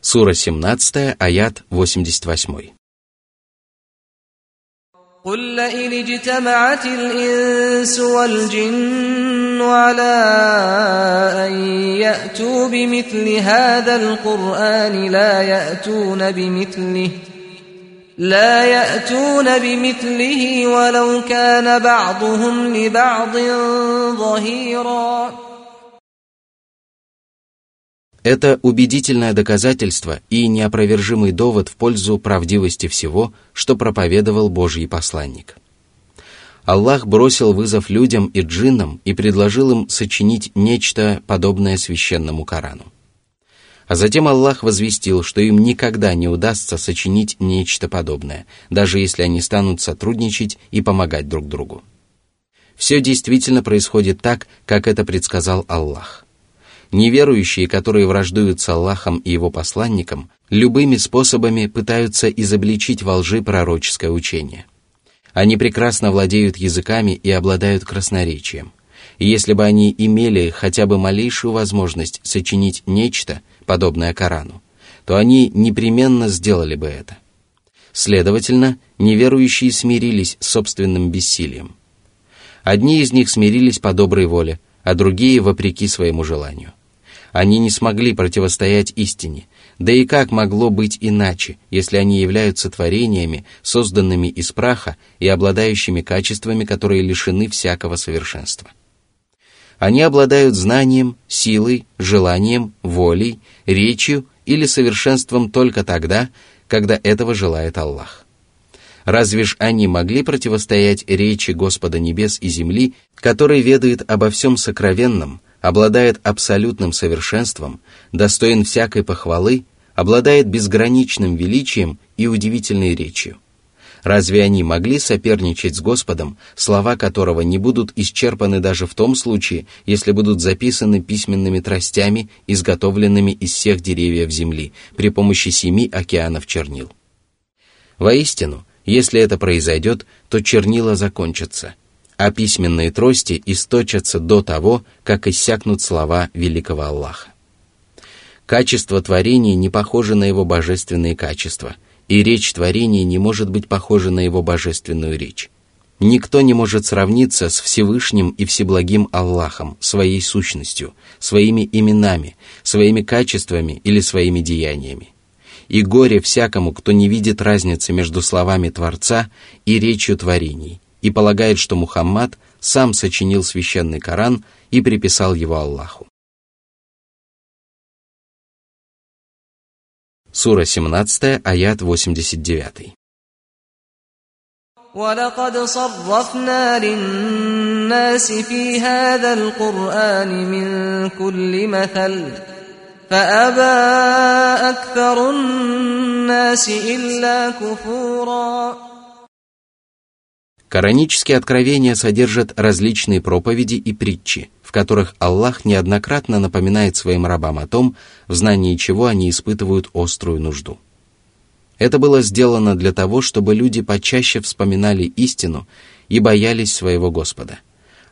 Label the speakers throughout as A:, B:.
A: Сура 17, аят 88.
B: قل لئن اجتمعت الإنس والجن على أن يأتوا بمثل هذا القرآن لا يأتون بمثله لا يأتون بمثله ولو كان بعضهم لبعض ظهيراً
A: Это убедительное доказательство и неопровержимый довод в пользу правдивости всего, что проповедовал Божий посланник. Аллах бросил вызов людям и джиннам и предложил им сочинить нечто подобное священному Корану. А затем Аллах возвестил, что им никогда не удастся сочинить нечто подобное, даже если они станут сотрудничать и помогать друг другу. Все действительно происходит так, как это предсказал Аллах – Неверующие, которые враждуют с Аллахом и его посланником, любыми способами пытаются изобличить во лжи пророческое учение. Они прекрасно владеют языками и обладают красноречием. И если бы они имели хотя бы малейшую возможность сочинить нечто, подобное Корану, то они непременно сделали бы это. Следовательно, неверующие смирились с собственным бессилием. Одни из них смирились по доброй воле, а другие вопреки своему желанию. Они не смогли противостоять истине, да и как могло быть иначе, если они являются творениями, созданными из праха и обладающими качествами, которые лишены всякого совершенства. Они обладают знанием, силой, желанием, волей, речью или совершенством только тогда, когда этого желает Аллах. Разве ж они могли противостоять речи Господа Небес и Земли, который ведает обо всем сокровенном, обладает абсолютным совершенством, достоин всякой похвалы, обладает безграничным величием и удивительной речью. Разве они могли соперничать с Господом, слова которого не будут исчерпаны даже в том случае, если будут записаны письменными тростями, изготовленными из всех деревьев земли, при помощи семи океанов чернил? Воистину, если это произойдет, то чернила закончатся, а письменные трости источатся до того, как иссякнут слова великого Аллаха. Качество творения не похоже на его божественные качества, и речь творения не может быть похожа на его божественную речь. Никто не может сравниться с Всевышним и Всеблагим Аллахом, своей сущностью, своими именами, своими качествами или своими деяниями. И горе всякому, кто не видит разницы между словами Творца и речью творений – и полагает, что Мухаммад сам сочинил священный Коран и приписал его Аллаху. Сура 17, аят 89.
B: ولقد صرفنا للناس في هذا القرآن من كل مثل فأبى أكثر الناس إلا كفوراً
A: Коранические откровения содержат различные проповеди и притчи, в которых Аллах неоднократно напоминает своим рабам о том, в знании чего они испытывают острую нужду. Это было сделано для того, чтобы люди почаще вспоминали истину и боялись своего Господа.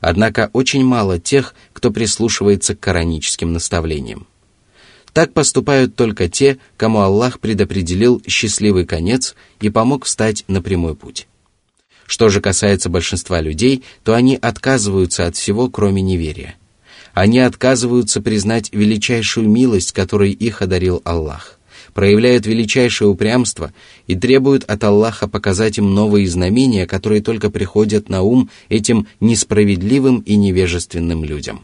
A: Однако очень мало тех, кто прислушивается к кораническим наставлениям. Так поступают только те, кому Аллах предопределил счастливый конец и помог встать на прямой путь. Что же касается большинства людей, то они отказываются от всего, кроме неверия. Они отказываются признать величайшую милость, которой их одарил Аллах, проявляют величайшее упрямство и требуют от Аллаха показать им новые знамения, которые только приходят на ум этим несправедливым и невежественным людям.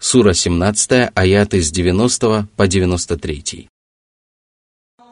A: Сура 17, аяты с 90 по 93.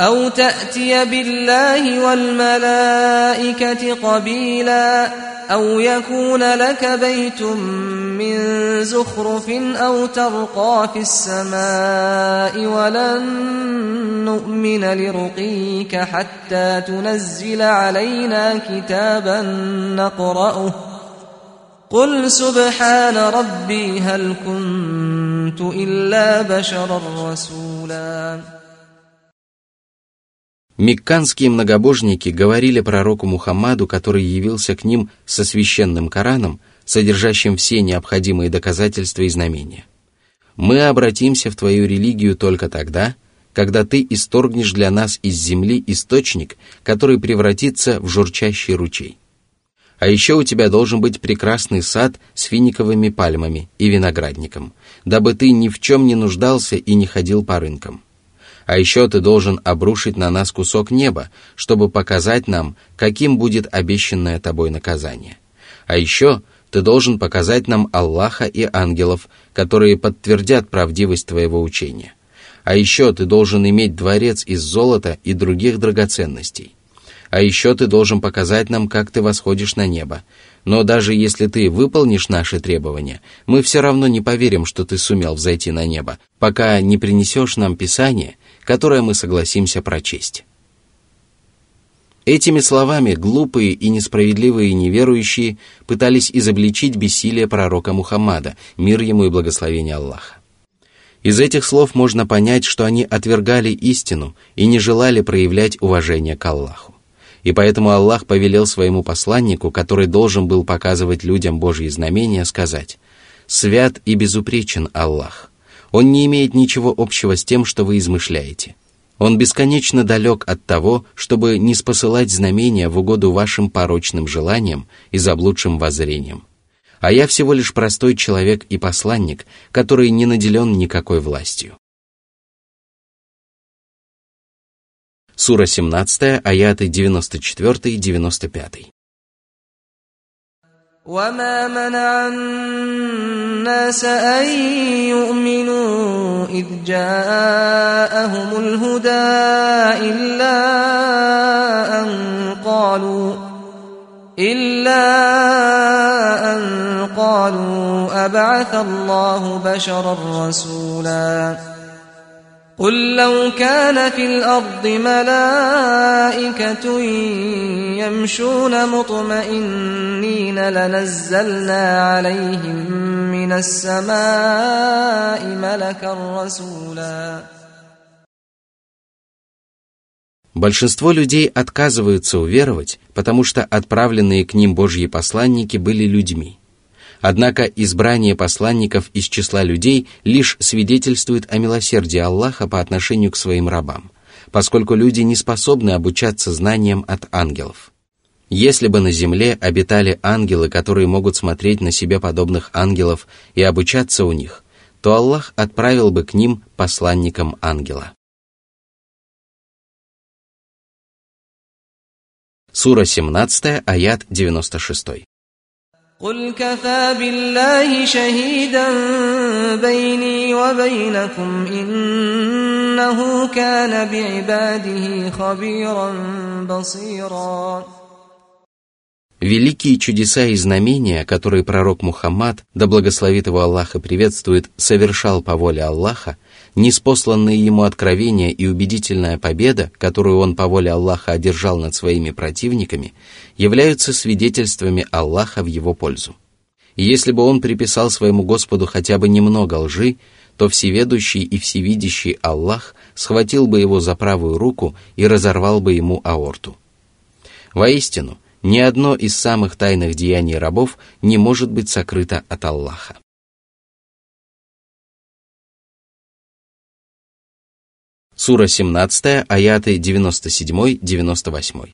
B: أو تأتي بالله والملائكة قبيلا أو يكون لك بيت من زخرف أو ترقى في السماء ولن نؤمن لرقيك حتى تنزل علينا كتابا نقرأه. قل سبحان ربي هل كنت إلا بشرا رسولا.
A: Мекканские многобожники говорили пророку Мухаммаду, который явился к ним со священным Кораном, содержащим все необходимые доказательства и знамения. «Мы обратимся в твою религию только тогда, когда ты исторгнешь для нас из земли источник, который превратится в журчащий ручей. А еще у тебя должен быть прекрасный сад с финиковыми пальмами и виноградником, дабы ты ни в чем не нуждался и не ходил по рынкам. А еще ты должен обрушить на нас кусок неба, чтобы показать нам, каким будет обещанное тобой наказание. А еще ты должен показать нам Аллаха и ангелов, которые подтвердят правдивость твоего учения. А еще ты должен иметь дворец из золота и других драгоценностей. А еще ты должен показать нам, как ты восходишь на небо. Но даже если ты выполнишь наши требования, мы все равно не поверим, что ты сумел взойти на небо, пока не принесешь нам Писание – которое мы согласимся прочесть. Этими словами глупые и несправедливые неверующие пытались изобличить бессилие пророка Мухаммада, мир ему и благословение Аллаха. Из этих слов можно понять, что они отвергали истину и не желали проявлять уважение к Аллаху. И поэтому Аллах повелел своему посланнику, который должен был показывать людям Божьи знамения, сказать «Свят и безупречен Аллах, он не имеет ничего общего с тем, что вы измышляете. Он бесконечно далек от того, чтобы не спосылать знамения в угоду вашим порочным желаниям и заблудшим воззрениям. А я всего лишь простой человек и посланник, который не наделен никакой властью. Сура 17, аяты 94-95.
B: وما منع الناس أن يؤمنوا إذ جاءهم الهدى إلا أن قالوا إلا أن قالوا أبعث الله بشرا رسولا قل لو كان في الأرض ملائكة يمشون مطمئنين لنزلنا عليهم من السماء ملكا رسولا
A: Большинство людей отказываются уверовать, потому что отправленные к ним Божьи посланники были людьми – Однако избрание посланников из числа людей лишь свидетельствует о милосердии Аллаха по отношению к своим рабам, поскольку люди не способны обучаться знаниям от ангелов. Если бы на земле обитали ангелы, которые могут смотреть на себе подобных ангелов и обучаться у них, то Аллах отправил бы к ним посланникам ангела. Сура 17, аят 96.
B: قل كفى بالله شهيدا بيني وبينكم إنه كان بعباده خبيرا بصيرا
A: Великие чудеса и знамения, которые пророк Мухаммад, да благословит его Аллах и приветствует, совершал по воле Аллаха, неспосланные ему откровения и убедительная победа, которую он по воле Аллаха одержал над своими противниками, являются свидетельствами Аллаха в его пользу. И если бы он приписал своему Господу хотя бы немного лжи, то всеведущий и всевидящий Аллах схватил бы его за правую руку и разорвал бы ему аорту. Воистину, ни одно из самых тайных деяний рабов не может быть сокрыто от Аллаха. Сура 17, аяты 97-98.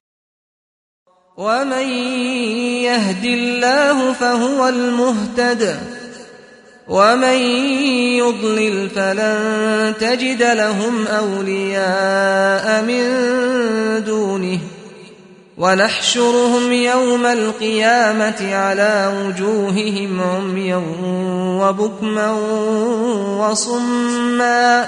B: ومن يهد الله فهو المهتد ومن يضلل فلن تجد لهم اولياء من دونه ونحشرهم يوم القيامه على وجوههم عميا وبكما وصما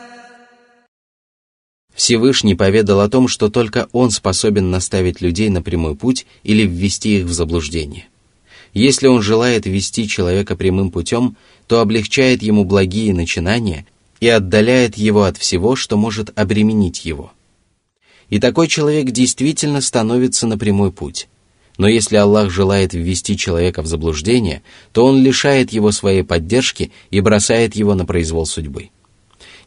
A: Всевышний поведал о том, что только Он способен наставить людей на прямой путь или ввести их в заблуждение. Если Он желает вести человека прямым путем, то облегчает ему благие начинания и отдаляет его от всего, что может обременить его. И такой человек действительно становится на прямой путь. Но если Аллах желает ввести человека в заблуждение, то Он лишает его своей поддержки и бросает его на произвол судьбы.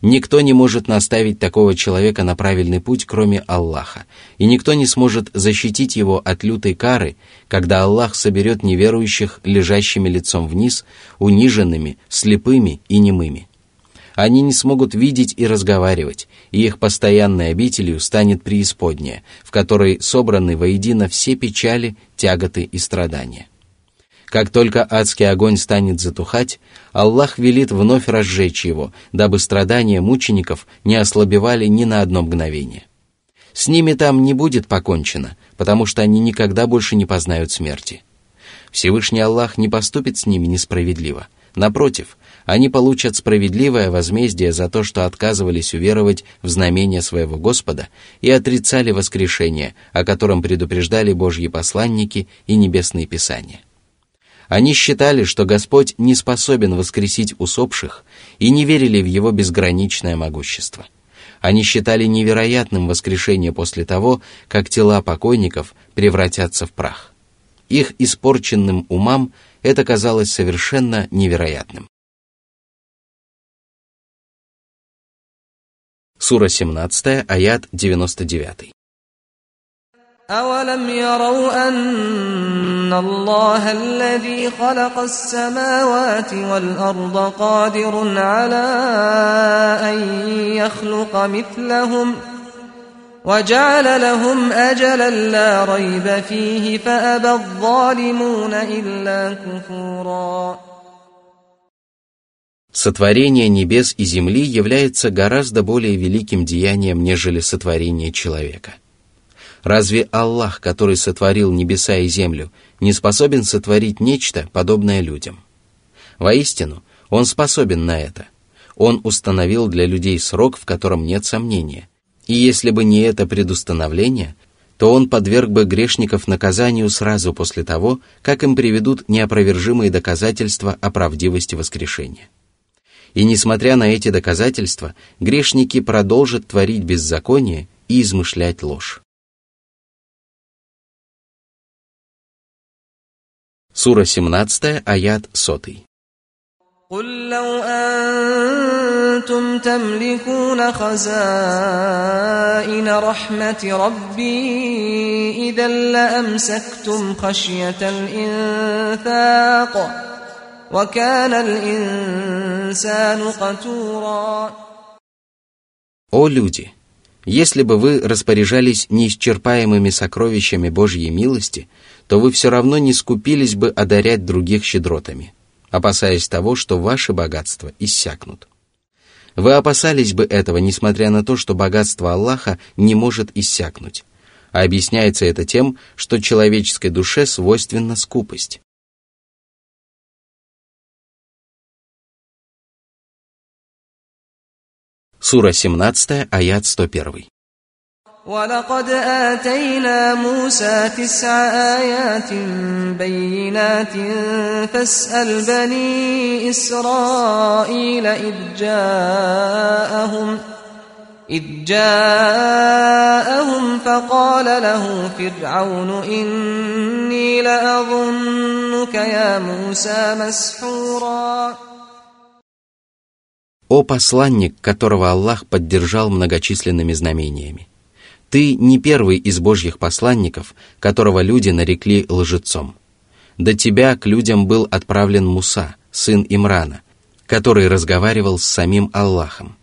A: Никто не может наставить такого человека на правильный путь, кроме Аллаха, и никто не сможет защитить его от лютой кары, когда Аллах соберет неверующих лежащими лицом вниз, униженными, слепыми и немыми. Они не смогут видеть и разговаривать, и их постоянной обителью станет преисподняя, в которой собраны воедино все печали, тяготы и страдания. Как только адский огонь станет затухать, Аллах велит вновь разжечь его, дабы страдания мучеников не ослабевали ни на одно мгновение. С ними там не будет покончено, потому что они никогда больше не познают смерти. Всевышний Аллах не поступит с ними несправедливо. Напротив, они получат справедливое возмездие за то, что отказывались уверовать в знамение своего Господа и отрицали воскрешение, о котором предупреждали Божьи посланники и небесные писания. Они считали, что Господь не способен воскресить усопших и не верили в Его безграничное могущество. Они считали невероятным воскрешение после того, как тела покойников превратятся в прах. Их испорченным умам это казалось совершенно невероятным. Сура 17, аят 99.
B: أولم يروا أن الله الذي خلق السماوات والأرض قادر على أن يخلق مثلهم وجعل لهم أجلا لا ريب فيه فأبى الظالمون إلا كفورا
A: Сотворение небес и земли является гораздо более великим деянием, нежели сотворение человека – Разве Аллах, который сотворил небеса и землю, не способен сотворить нечто, подобное людям? Воистину, Он способен на это. Он установил для людей срок, в котором нет сомнения. И если бы не это предустановление, то он подверг бы грешников наказанию сразу после того, как им приведут неопровержимые доказательства о правдивости воскрешения. И несмотря на эти доказательства, грешники продолжат творить беззаконие и измышлять ложь. Сура 17, аят 100.
B: قل لو أنتم تملكون خزائن رحمة ربي إذا لأمسكتم خشية الإنفاق وكان الإنسان قتورا
A: О люди! Если бы вы распоряжались неисчерпаемыми сокровищами Божьей милости – то вы все равно не скупились бы одарять других щедротами, опасаясь того, что ваши богатства иссякнут. Вы опасались бы этого, несмотря на то, что богатство Аллаха не может иссякнуть. А объясняется это тем, что человеческой душе свойственна скупость. Сура 17, аят 101.
B: ولقد آتينا موسى تسع آيات بينات فاسأل بني إسرائيل إذ جاءهم إذ جاءهم فقال له فرعون إني لأظنك يا موسى مسحورا
A: О посланник, которого Аллах поддержал многочисленными знамениями. Ты не первый из божьих посланников, которого люди нарекли лжецом. До тебя к людям был отправлен Муса, сын Имрана, который разговаривал с самим Аллахом.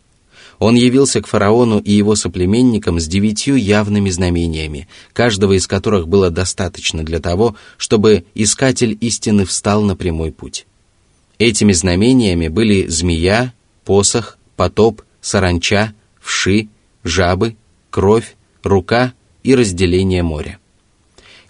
A: Он явился к фараону и его соплеменникам с девятью явными знамениями, каждого из которых было достаточно для того, чтобы искатель истины встал на прямой путь. Этими знамениями были змея, посох, потоп, саранча, вши, жабы, кровь, рука и разделение моря.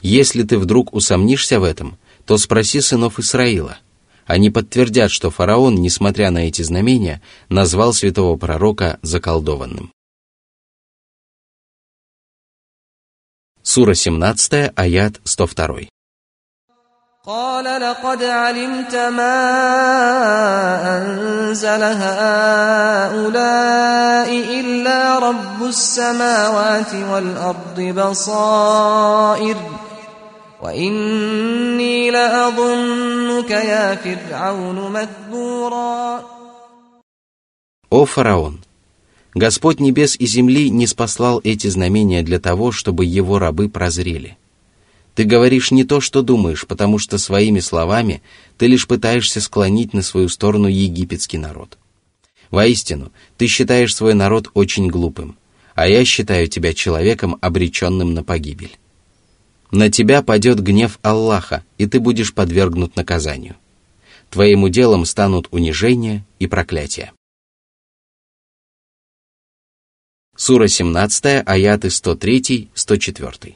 A: Если ты вдруг усомнишься в этом, то спроси сынов Исраила – они подтвердят, что фараон, несмотря на эти знамения, назвал святого пророка заколдованным. Сура 17, аят 102.
B: قال لقد علمت ما أنزل هؤلاء إلا رب السماوات والأرض بصائر وإني لأظنك يا فرعون مذبورا
A: О фараон! Господь небес и земли не спаслал эти знамения для того, чтобы его рабы прозрели. ты говоришь не то, что думаешь, потому что своими словами ты лишь пытаешься склонить на свою сторону египетский народ. Воистину, ты считаешь свой народ очень глупым, а я считаю тебя человеком, обреченным на погибель на тебя падет гнев Аллаха, и ты будешь подвергнут наказанию. Твоим уделом станут унижение и проклятие. Сура 17, аяты 103-104.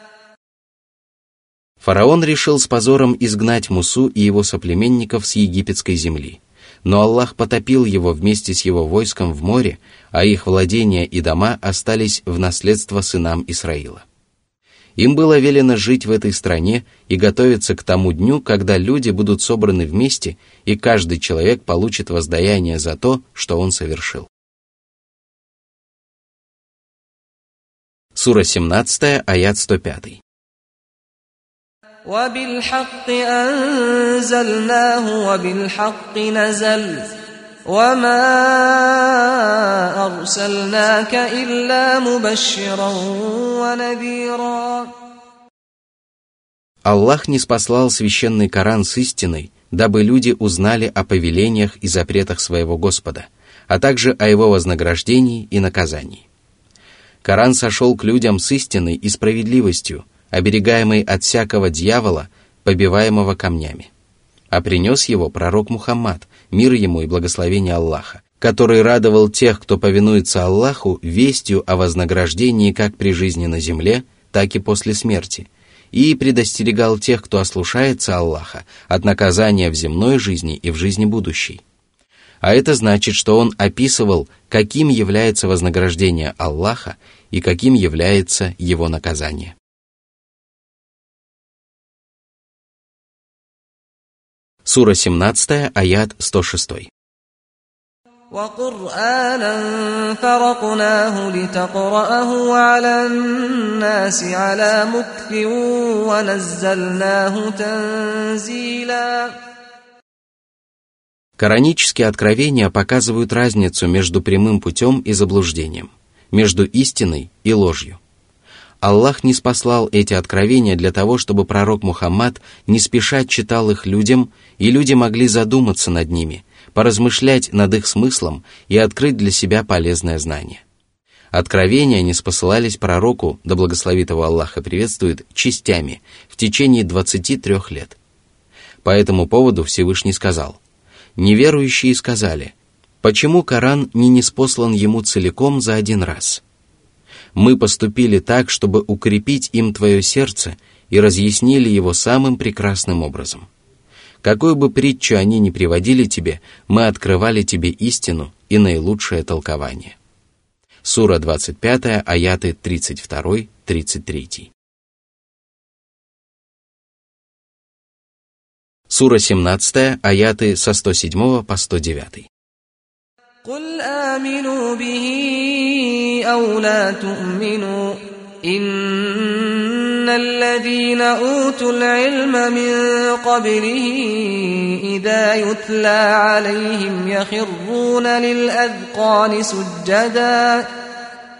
A: Фараон решил с позором изгнать Мусу и его соплеменников с египетской земли. Но Аллах потопил его вместе с его войском в море, а их владения и дома остались в наследство сынам Исраила. Им было велено жить в этой стране и готовиться к тому дню, когда люди будут собраны вместе, и каждый человек получит воздаяние за то, что он совершил. Сура 17, аят 105.
B: وبالحق أنزلناه وبالحق نزل وما أرسلناك إلا مبشرا ونذيرا
A: Аллах не спаслал священный Коран с истиной, дабы люди узнали о повелениях и запретах своего Господа, а также о его вознаграждении и наказании. Коран сошел к людям с истиной и справедливостью, оберегаемый от всякого дьявола, побиваемого камнями. А принес его пророк Мухаммад, мир ему и благословение Аллаха, который радовал тех, кто повинуется Аллаху, вестью о вознаграждении как при жизни на земле, так и после смерти, и предостерегал тех, кто ослушается Аллаха, от наказания в земной жизни и в жизни будущей. А это значит, что он описывал, каким является вознаграждение Аллаха и каким является его наказание. Сура 17, аят 106.
B: وقرآنا فرقناه لتقرأه على الناس على مكث ونزلناه تنزيلا
A: Коранические откровения показывают разницу между прямым путем и заблуждением, между истиной и ложью. Аллах не спаслал эти откровения для того, чтобы пророк Мухаммад не спеша читал их людям, и люди могли задуматься над ними, поразмышлять над их смыслом и открыть для себя полезное знание. Откровения не спосылались пророку, да благословит его Аллаха приветствует, частями в течение 23 лет. По этому поводу Всевышний сказал, «Неверующие сказали, почему Коран не неспослан ему целиком за один раз?» Мы поступили так, чтобы укрепить им твое сердце и разъяснили его самым прекрасным образом. Какую бы притчу они ни приводили тебе, мы открывали тебе истину и наилучшее толкование. Сура 25, аяты 32-33. Сура 17, аяты со 107 по 109.
B: قل آمنوا به أو لا تؤمنوا إن الذين أوتوا العلم من قبله إذا يتلى عليهم يخرون للأذقان سجدا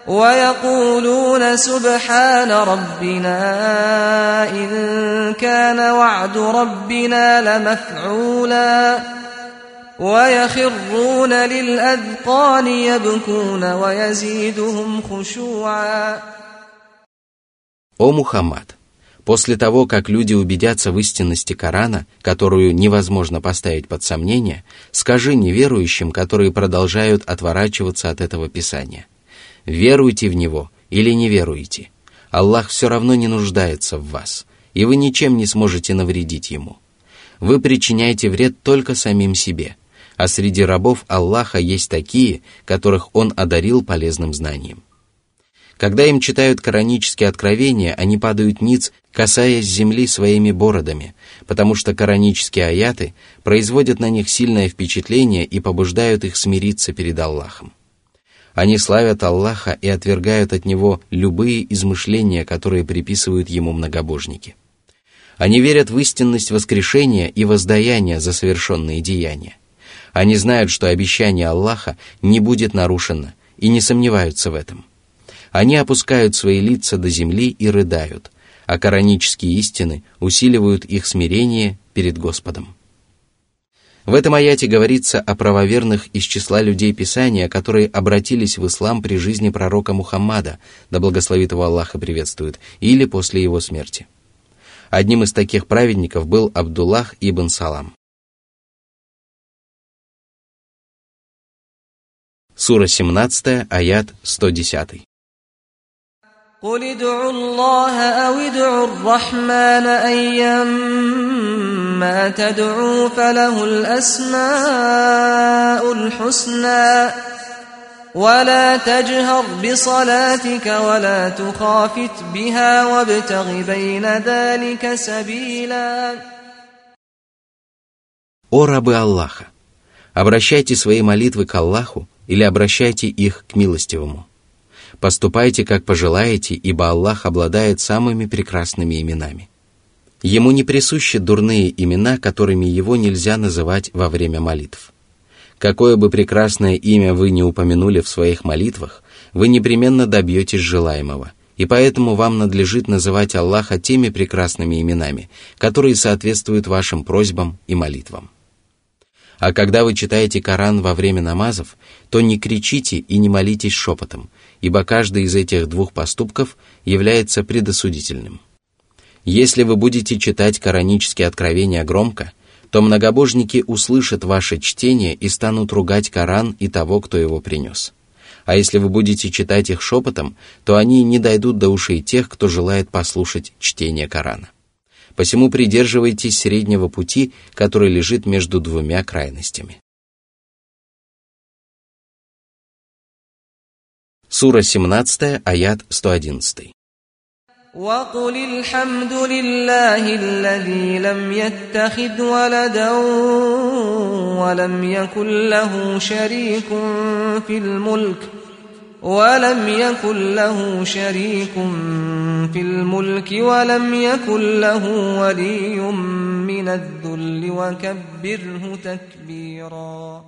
B: ويقولون سبحان ربنا إن كان وعد ربنا لمفعولا ويخرون للأذقان يبكون ويزيدهم خشوعا
A: О Мухаммад! После того, как люди убедятся в истинности Корана, которую невозможно поставить под сомнение, скажи неверующим, которые продолжают отворачиваться от этого Писания. Веруйте в него или не веруете. Аллах все равно не нуждается в вас, и вы ничем не сможете навредить ему. Вы причиняете вред только самим себе, – а среди рабов Аллаха есть такие, которых Он одарил полезным знанием. Когда им читают коранические откровения, они падают ниц, касаясь земли своими бородами, потому что коранические аяты производят на них сильное впечатление и побуждают их смириться перед Аллахом. Они славят Аллаха и отвергают от Него любые измышления, которые приписывают Ему многобожники. Они верят в истинность воскрешения и воздаяния за совершенные деяния. Они знают, что обещание Аллаха не будет нарушено, и не сомневаются в этом – они опускают свои лица до земли и рыдают, а коранические истины усиливают их смирение перед Господом. В этом аяте говорится о правоверных из числа людей Писания, которые обратились в ислам при жизни пророка Мухаммада, да благословит его Аллаха приветствует, или после его смерти. Одним из таких праведников был Абдуллах ибн Салам. Сура 17, аят 110.
B: قل ادعوا الله أو ادعوا الرحمن أيما تدعوا فله الأسماء الحسنى ولا تجهر بصلاتك ولا تخافت بها وابتغ بين ذلك سبيلا
A: О рабы Аллаха! Обращайте свои молитвы к Аллаху или обращайте их к милостивому. Поступайте, как пожелаете, ибо Аллах обладает самыми прекрасными именами. Ему не присущи дурные имена, которыми его нельзя называть во время молитв. Какое бы прекрасное имя вы не упомянули в своих молитвах, вы непременно добьетесь желаемого, и поэтому вам надлежит называть Аллаха теми прекрасными именами, которые соответствуют вашим просьбам и молитвам. А когда вы читаете Коран во время намазов, то не кричите и не молитесь шепотом, ибо каждый из этих двух поступков является предосудительным. Если вы будете читать коранические откровения громко, то многобожники услышат ваше чтение и станут ругать Коран и того, кто его принес. А если вы будете читать их шепотом, то они не дойдут до ушей тех, кто желает послушать чтение Корана Посему придерживайтесь среднего пути, который лежит между двумя крайностями. Сура 17, аят 111.
B: وقل الحمد لله الذي لم يتخذ ولدا ولم يكن له شريك في الملك ولم يكن له شريك في الملك ولم يكن له ولي من الذل وكبره تكبيرا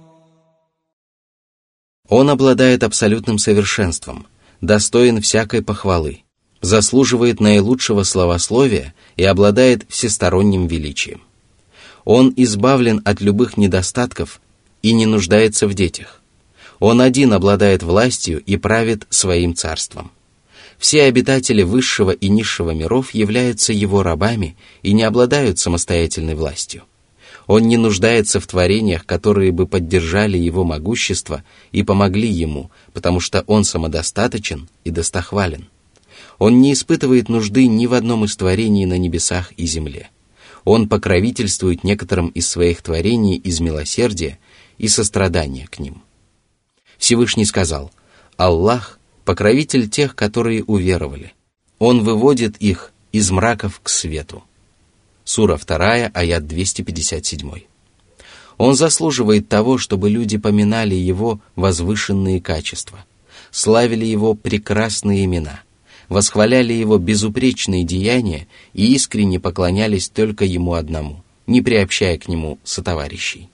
A: Он обладает абсолютным совершенством, достоин всякой похвалы, заслуживает наилучшего словословия и обладает всесторонним величием. Он избавлен от любых недостатков и не нуждается в детях. он один обладает властью и правит своим царством. Все обитатели высшего и низшего миров являются его рабами и не обладают самостоятельной властью. Он не нуждается в творениях, которые бы поддержали его могущество и помогли ему, потому что он самодостаточен и достохвален. Он не испытывает нужды ни в одном из творений на небесах и земле. Он покровительствует некоторым из своих творений из милосердия и сострадания к ним. Всевышний сказал, «Аллах – покровитель тех, которые уверовали. Он выводит их из мраков к свету». Сура 2, аят 257. Он заслуживает того, чтобы люди поминали его возвышенные качества, славили его прекрасные имена, восхваляли его безупречные деяния и искренне поклонялись только ему одному, не приобщая к нему сотоварищей.